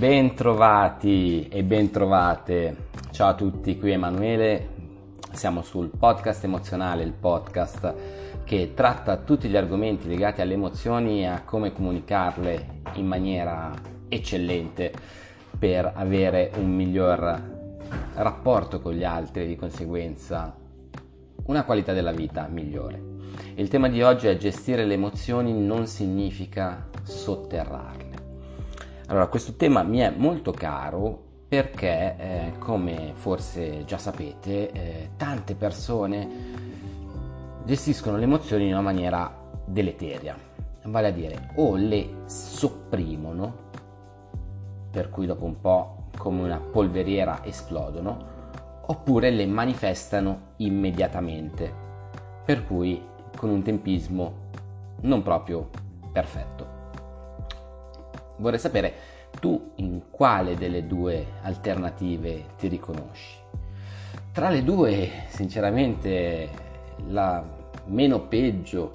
Bentrovati e bentrovate. Ciao a tutti, qui Emanuele. Siamo sul podcast emozionale, il podcast che tratta tutti gli argomenti legati alle emozioni e a come comunicarle in maniera eccellente per avere un miglior rapporto con gli altri e di conseguenza una qualità della vita migliore. Il tema di oggi è gestire le emozioni non significa sotterrarle. Allora, questo tema mi è molto caro perché, eh, come forse già sapete, eh, tante persone gestiscono le emozioni in una maniera deleteria, vale a dire o le sopprimono, per cui dopo un po' come una polveriera esplodono, oppure le manifestano immediatamente, per cui con un tempismo non proprio perfetto. Vorrei sapere tu in quale delle due alternative ti riconosci. Tra le due, sinceramente, la meno peggio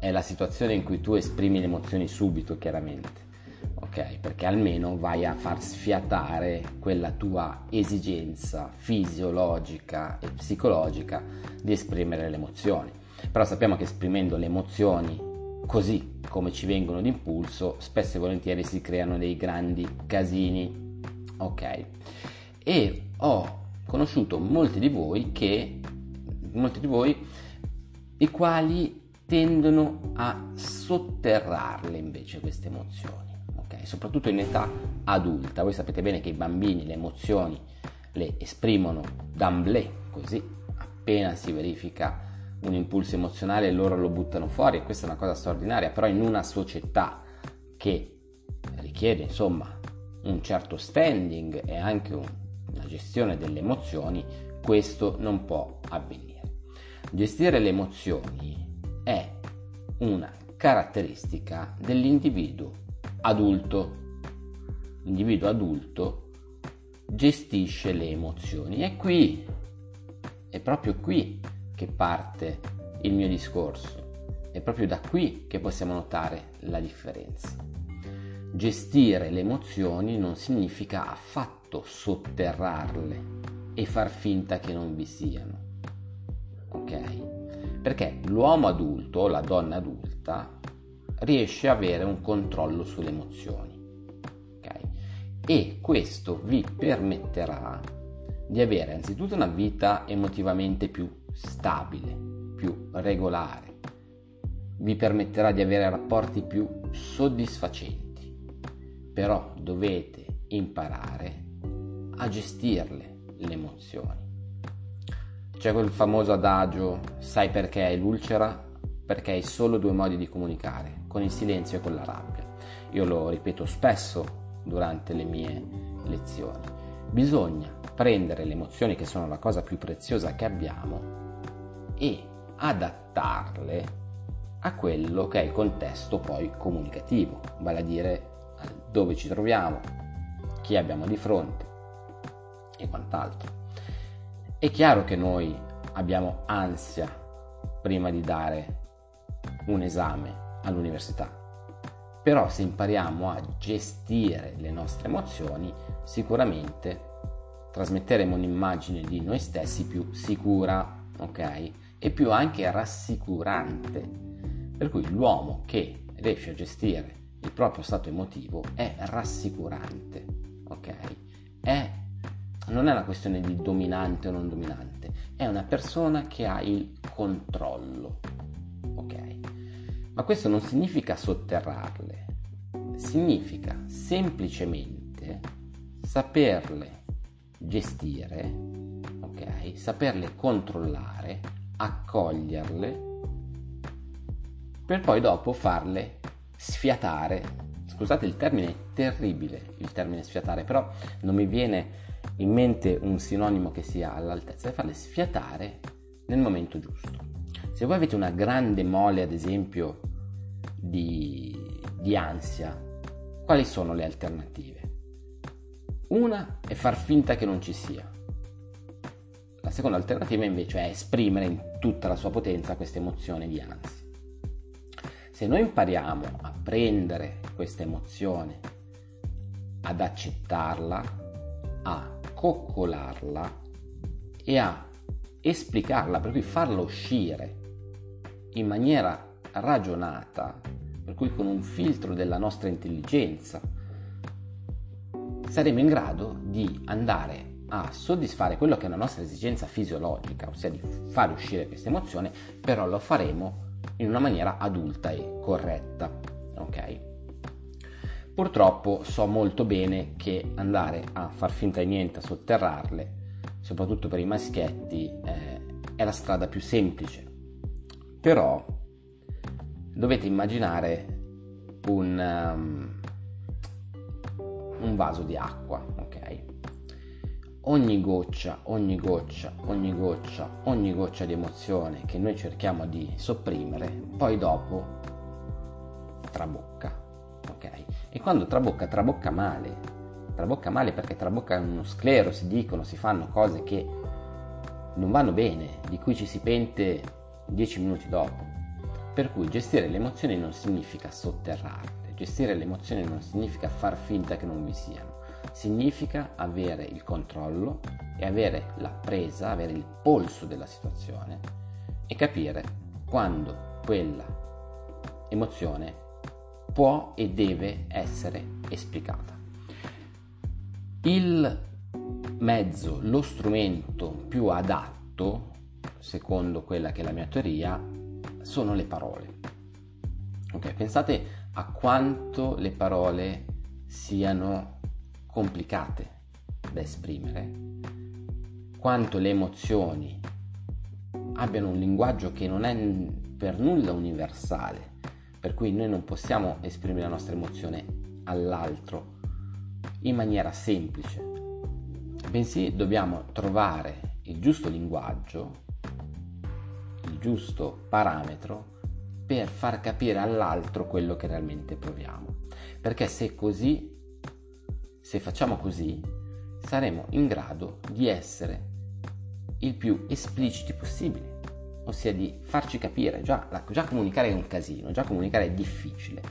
è la situazione in cui tu esprimi le emozioni subito, chiaramente. Ok, perché almeno vai a far sfiatare quella tua esigenza fisiologica e psicologica di esprimere le emozioni. Però sappiamo che esprimendo le emozioni così come ci vengono d'impulso, spesso e volentieri si creano dei grandi casini. Ok? E ho conosciuto molti di voi che molti di voi i quali tendono a sotterrarle invece queste emozioni, ok? Soprattutto in età adulta. Voi sapete bene che i bambini le emozioni le esprimono d'amblè, così appena si verifica un impulso emozionale loro lo buttano fuori e questa è una cosa straordinaria, però in una società che richiede insomma un certo standing e anche un, una gestione delle emozioni, questo non può avvenire. Gestire le emozioni è una caratteristica dell'individuo adulto. L'individuo adulto gestisce le emozioni. È qui, è proprio qui che parte il mio discorso. È proprio da qui che possiamo notare la differenza. Gestire le emozioni non significa affatto sotterrarle e far finta che non vi siano. Ok? Perché l'uomo adulto la donna adulta riesce a avere un controllo sulle emozioni. Ok? E questo vi permetterà di avere anzitutto una vita emotivamente più stabile, più regolare. Vi permetterà di avere rapporti più soddisfacenti. Però dovete imparare a gestirle le emozioni. C'è quel famoso adagio, sai perché è l'ulcera? Perché hai solo due modi di comunicare, con il silenzio e con la rabbia. Io lo ripeto spesso durante le mie lezioni. Bisogna prendere le emozioni che sono la cosa più preziosa che abbiamo e adattarle a quello che è il contesto poi comunicativo, vale a dire dove ci troviamo, chi abbiamo di fronte e quant'altro. È chiaro che noi abbiamo ansia prima di dare un esame all'università, però se impariamo a gestire le nostre emozioni, sicuramente trasmetteremo un'immagine di noi stessi più sicura, ok? E più anche rassicurante. Per cui l'uomo che riesce a gestire il proprio stato emotivo è rassicurante, ok? È, non è una questione di dominante o non dominante, è una persona che ha il controllo, ok? Ma questo non significa sotterrarle, significa semplicemente saperle gestire, ok? Saperle controllare accoglierle per poi dopo farle sfiatare. Scusate il termine è terribile, il termine sfiatare, però non mi viene in mente un sinonimo che sia all'altezza, e farle sfiatare nel momento giusto. Se voi avete una grande mole, ad esempio, di, di ansia, quali sono le alternative? Una è far finta che non ci sia. La seconda alternativa invece è esprimere in tutta la sua potenza questa emozione di ansia. Se noi impariamo a prendere questa emozione ad accettarla, a coccolarla e a esplicarla, per cui farla uscire in maniera ragionata, per cui con un filtro della nostra intelligenza, saremo in grado di andare a soddisfare quello che è una nostra esigenza fisiologica, ossia di fare uscire questa emozione, però lo faremo in una maniera adulta e corretta. Ok? Purtroppo so molto bene che andare a far finta di niente, a sotterrarle, soprattutto per i maschietti, eh, è la strada più semplice. Però dovete immaginare un, um, un vaso di acqua, ok? Ogni goccia, ogni goccia, ogni goccia, ogni goccia di emozione che noi cerchiamo di sopprimere, poi dopo trabocca, ok? E quando trabocca, trabocca male. Trabocca male perché trabocca uno sclero, si dicono, si fanno cose che non vanno bene, di cui ci si pente dieci minuti dopo. Per cui gestire le emozioni non significa sotterrarle, gestire le emozioni non significa far finta che non vi siano significa avere il controllo e avere la presa, avere il polso della situazione e capire quando quella emozione può e deve essere esplicata. Il mezzo, lo strumento più adatto, secondo quella che è la mia teoria, sono le parole. Ok, pensate a quanto le parole siano complicate da esprimere, quanto le emozioni abbiano un linguaggio che non è per nulla universale, per cui noi non possiamo esprimere la nostra emozione all'altro in maniera semplice, bensì dobbiamo trovare il giusto linguaggio, il giusto parametro per far capire all'altro quello che realmente proviamo. Perché se così se facciamo così, saremo in grado di essere il più espliciti possibile, ossia di farci capire. Già, già comunicare è un casino, già comunicare è difficile.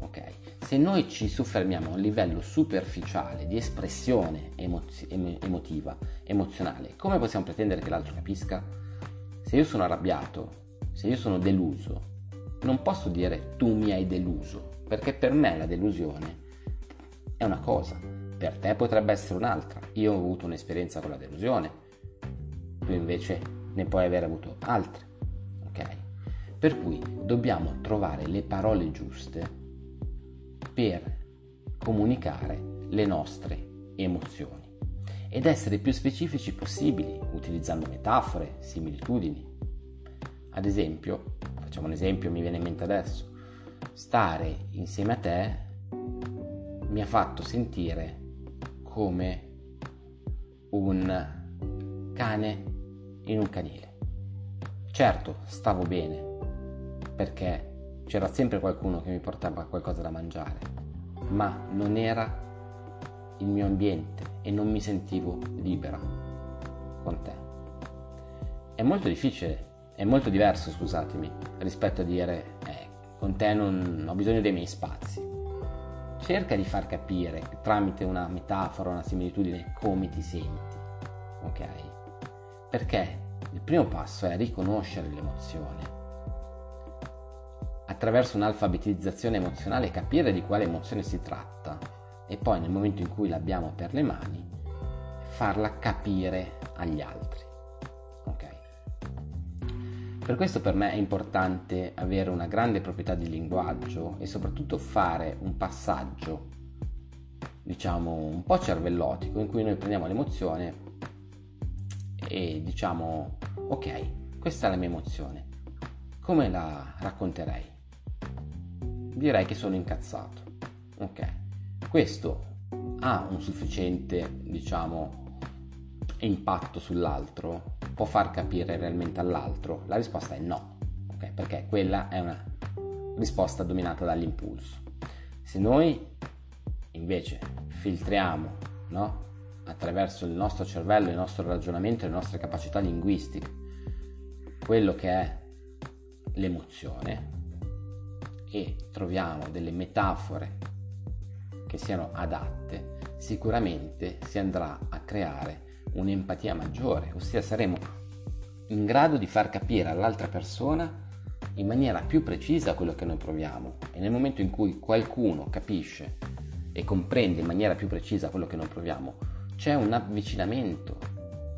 Ok? Se noi ci soffermiamo a un livello superficiale di espressione emozi- emotiva, emozionale, come possiamo pretendere che l'altro capisca? Se io sono arrabbiato, se io sono deluso, non posso dire tu mi hai deluso, perché per me la delusione è una cosa, per te potrebbe essere un'altra. Io ho avuto un'esperienza con la delusione, tu invece ne puoi aver avuto altre. Ok? Per cui dobbiamo trovare le parole giuste per comunicare le nostre emozioni ed essere più specifici possibili utilizzando metafore, similitudini. Ad esempio, facciamo un esempio, mi viene in mente adesso, stare insieme a te mi ha fatto sentire come un cane in un canile. Certo, stavo bene, perché c'era sempre qualcuno che mi portava qualcosa da mangiare, ma non era il mio ambiente e non mi sentivo libera con te. È molto difficile, è molto diverso, scusatemi, rispetto a dire eh, con te non ho bisogno dei miei spazi cerca di far capire tramite una metafora, una similitudine come ti senti, ok? Perché il primo passo è riconoscere l'emozione. Attraverso un'alfabetizzazione emozionale capire di quale emozione si tratta e poi nel momento in cui l'abbiamo per le mani farla capire agli altri. Per questo per me è importante avere una grande proprietà di linguaggio e soprattutto fare un passaggio, diciamo, un po' cervellotico in cui noi prendiamo l'emozione e diciamo, ok, questa è la mia emozione, come la racconterei? Direi che sono incazzato, ok, questo ha un sufficiente, diciamo, impatto sull'altro può far capire realmente all'altro? La risposta è no, okay? perché quella è una risposta dominata dall'impulso. Se noi invece filtriamo no? attraverso il nostro cervello, il nostro ragionamento, le nostre capacità linguistiche, quello che è l'emozione e troviamo delle metafore che siano adatte, sicuramente si andrà a creare un'empatia maggiore, ossia saremo in grado di far capire all'altra persona in maniera più precisa quello che noi proviamo e nel momento in cui qualcuno capisce e comprende in maniera più precisa quello che noi proviamo, c'è un avvicinamento,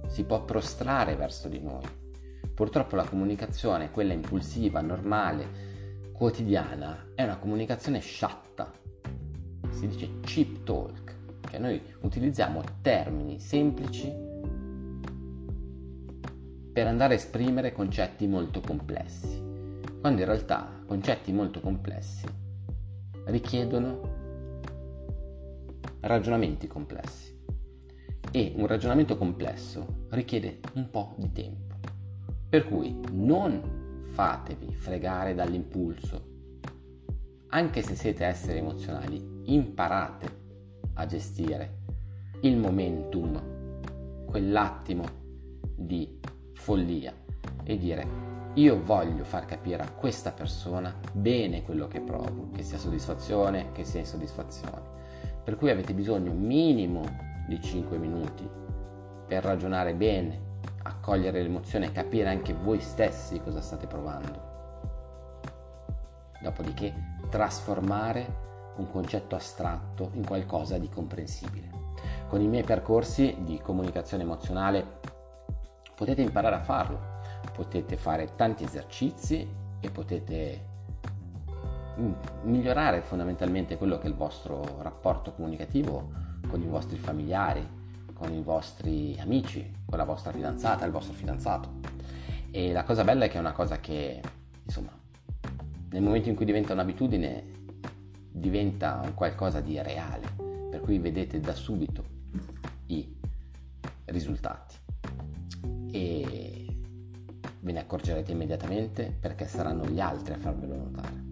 si può prostrare verso di noi. Purtroppo la comunicazione, quella impulsiva, normale, quotidiana, è una comunicazione sciatta. Si dice cheap talk, cioè noi utilizziamo termini semplici per andare a esprimere concetti molto complessi quando in realtà concetti molto complessi richiedono ragionamenti complessi e un ragionamento complesso richiede un po' di tempo. Per cui non fatevi fregare dall'impulso. Anche se siete esseri emozionali, imparate a gestire il momentum, quell'attimo di follia e dire io voglio far capire a questa persona bene quello che provo, che sia soddisfazione, che sia insoddisfazione. Per cui avete bisogno minimo di 5 minuti per ragionare bene, accogliere l'emozione e capire anche voi stessi cosa state provando. Dopodiché trasformare un concetto astratto in qualcosa di comprensibile. Con i miei percorsi di comunicazione emozionale potete imparare a farlo potete fare tanti esercizi e potete migliorare fondamentalmente quello che è il vostro rapporto comunicativo con i vostri familiari, con i vostri amici, con la vostra fidanzata, il vostro fidanzato. E la cosa bella è che è una cosa che, insomma, nel momento in cui diventa un'abitudine, diventa un qualcosa di reale, per cui vedete da subito i risultati. E ve ne accorgerete immediatamente perché saranno gli altri a farvelo notare.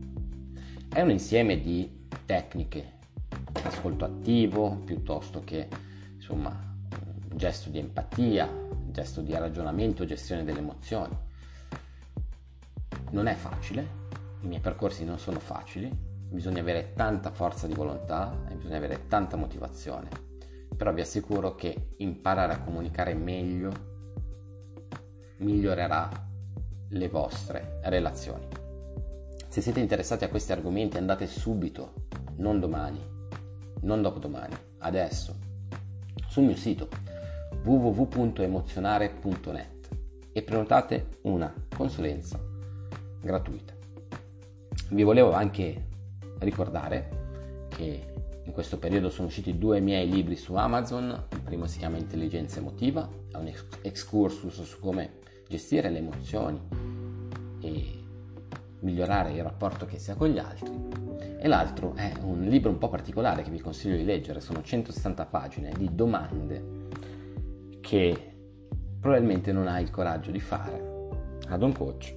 È un insieme di tecniche, ascolto attivo piuttosto che insomma gesto di empatia, gesto di ragionamento, gestione delle emozioni. Non è facile, i miei percorsi non sono facili, bisogna avere tanta forza di volontà e bisogna avere tanta motivazione, però vi assicuro che imparare a comunicare meglio migliorerà le vostre relazioni. Se siete interessati a questi argomenti andate subito, non domani, non dopodomani, adesso, sul mio sito www.emozionare.net e prenotate una consulenza gratuita. Vi volevo anche ricordare che in questo periodo sono usciti due miei libri su Amazon, il primo si chiama Intelligenza emotiva, è un excursus su come gestire le emozioni e migliorare il rapporto che si ha con gli altri. E l'altro è un libro un po' particolare che vi consiglio di leggere, sono 160 pagine di domande che probabilmente non hai il coraggio di fare ad un coach,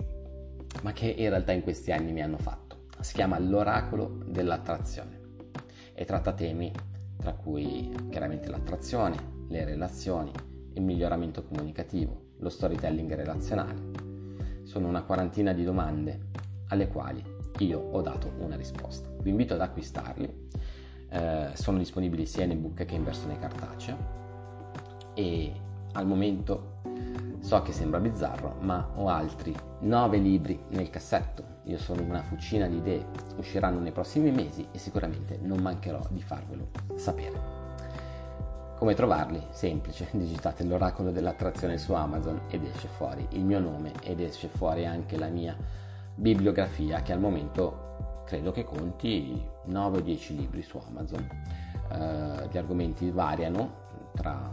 ma che in realtà in questi anni mi hanno fatto. Si chiama L'oracolo dell'attrazione e tratta temi tra cui chiaramente l'attrazione, le relazioni, il miglioramento comunicativo, lo storytelling relazionale. Sono una quarantina di domande alle quali io ho dato una risposta. Vi invito ad acquistarli, eh, sono disponibili sia in ebook che in versione cartacea e al momento so che sembra bizzarro, ma ho altri nove libri nel cassetto. Io sono una fucina di idee, usciranno nei prossimi mesi e sicuramente non mancherò di farvelo sapere. Come trovarli? Semplice, digitate l'oracolo dell'attrazione su Amazon ed esce fuori il mio nome ed esce fuori anche la mia bibliografia che al momento credo che conti 9 o 10 libri su Amazon. Uh, gli argomenti variano tra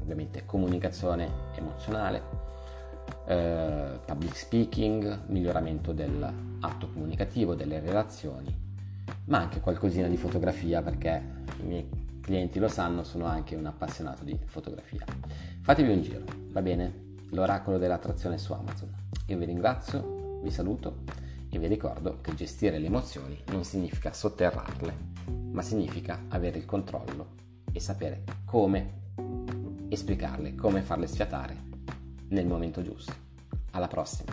ovviamente comunicazione emozionale, uh, public speaking, miglioramento dell'atto comunicativo, delle relazioni, ma anche qualcosina di fotografia perché i miei clienti lo sanno, sono anche un appassionato di fotografia. Fatevi un giro, va bene? L'oracolo dell'attrazione su Amazon. Io vi ringrazio, vi saluto e vi ricordo che gestire le emozioni non significa sotterrarle, ma significa avere il controllo e sapere come esplicarle, come farle sfiatare nel momento giusto. Alla prossima!